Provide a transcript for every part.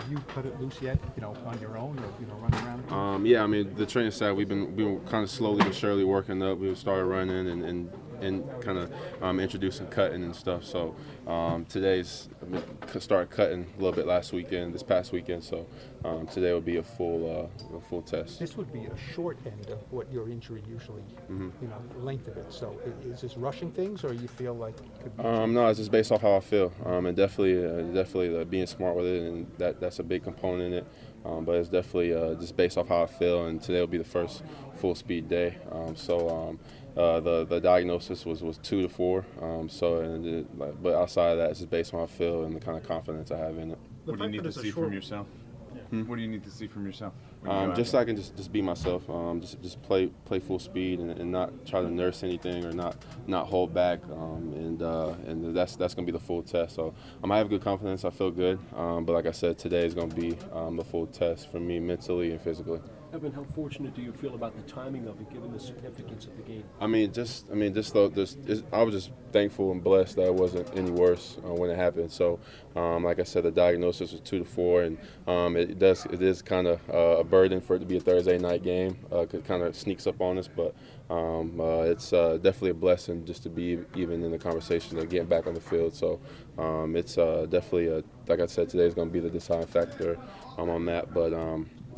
have you cut it loose yet? You know, on your own or you know, running around? Um, yeah, I mean the training side, we've been we were kind of slowly but surely working up. We started running and and, and kind of um, introducing cutting and stuff. So um, today's start cutting a little bit last weekend, this past weekend. So um, today will be a full uh, a full test. This would be a short end of what your injury usually, Mm-hmm. you know, length of it. So is this rushing things, or you feel like it could be? Um, no, it's just based off how I feel, um, and definitely, uh, definitely uh, being smart with it, and that that's a big component in it. Um, but it's definitely uh, just based off how I feel, and today will be the first full speed day. Um, so um, uh, the the diagnosis was, was two to four. Um, so, it, but outside of that, it's just based on how I feel and the kind of confidence I have in it. The What do you need to see from yourself? What do you need to see from yourself? Um, just so? I can just, just be myself, um, just just play play full speed and, and not try to nurse anything or not not hold back, um, and uh, and that's that's gonna be the full test. So um, I have good confidence. I feel good, um, but like I said, today is gonna be um, the full test for me mentally and physically. Evan, how fortunate do you feel about the timing of it, given the significance of the game? I mean, just I mean, just though, just I was just thankful and blessed that it wasn't any worse uh, when it happened. So, um, like I said, the diagnosis was two to four, and um, it does it is kind of uh, a burden for it to be a Thursday night game. Uh, it kind of sneaks up on us, but um, uh, it's uh, definitely a blessing just to be even in the conversation of getting back on the field. So, um, it's uh, definitely a, like I said, today is going to be the deciding factor um, on that, but.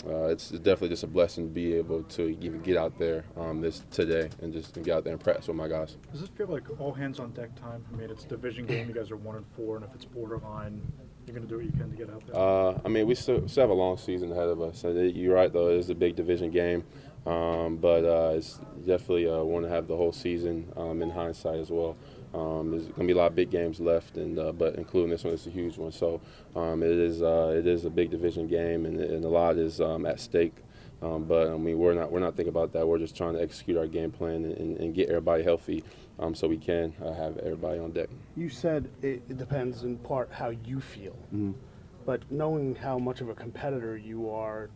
Uh, it's definitely just a blessing to be able to even get out there um, this today and just get out there and practice with my guys. Does this feel like all hands on deck time? I mean, it's a division game. You guys are one and four, and if it's borderline, you're going to do what you can to get out there. Uh, I mean, we still, still have a long season ahead of us. You're right, though, it is a big division game, um, but uh, it's definitely uh, want to have the whole season um, in hindsight as well. Um, there's going to be a lot of big games left, and uh, but including this one, it's a huge one. So um, it is uh, it is a big division game, and, and a lot is um, at stake. Um, but I mean, we're not we're not thinking about that. We're just trying to execute our game plan and, and, get everybody healthy, um, so we can uh, have everybody on deck. You said it, depends in part how you feel, but knowing how much of a competitor you are,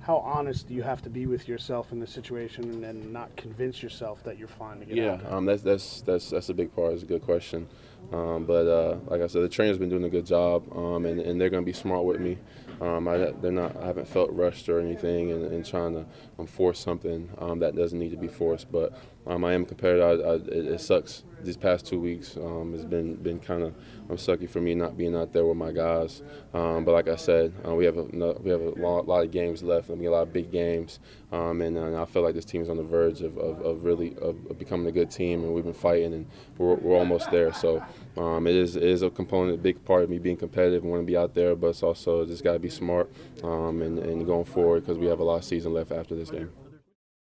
how honest do you have to be with yourself in the situation and, not convince yourself that you're fine to get Yeah, out there? um, that's that's that's that's a big part. It's a good question, um, but uh, like I said, the trainer's been doing a good job, um, and, and they're going to be smart with me. Um, I, they're not. I haven't felt rushed or anything, and, trying to um, force something um, that doesn't need to be forced. But um, I am competitive. I, I, it, it sucks. These past two weeks um, has been been kind of um, sucky for me not being out there with my guys. Um, but like I said, uh, we have a we have a lot, lot of games left. I mean, a lot of big games, and, uh, I feel like this team is on the verge of, of, of really of, becoming a good team, and we've been fighting, and we're, we're almost there. So it is it is a component, a big part of me being competitive and want to be out there, but it's also just got to smart um, and, and going forward because we have a lot of season left after this game.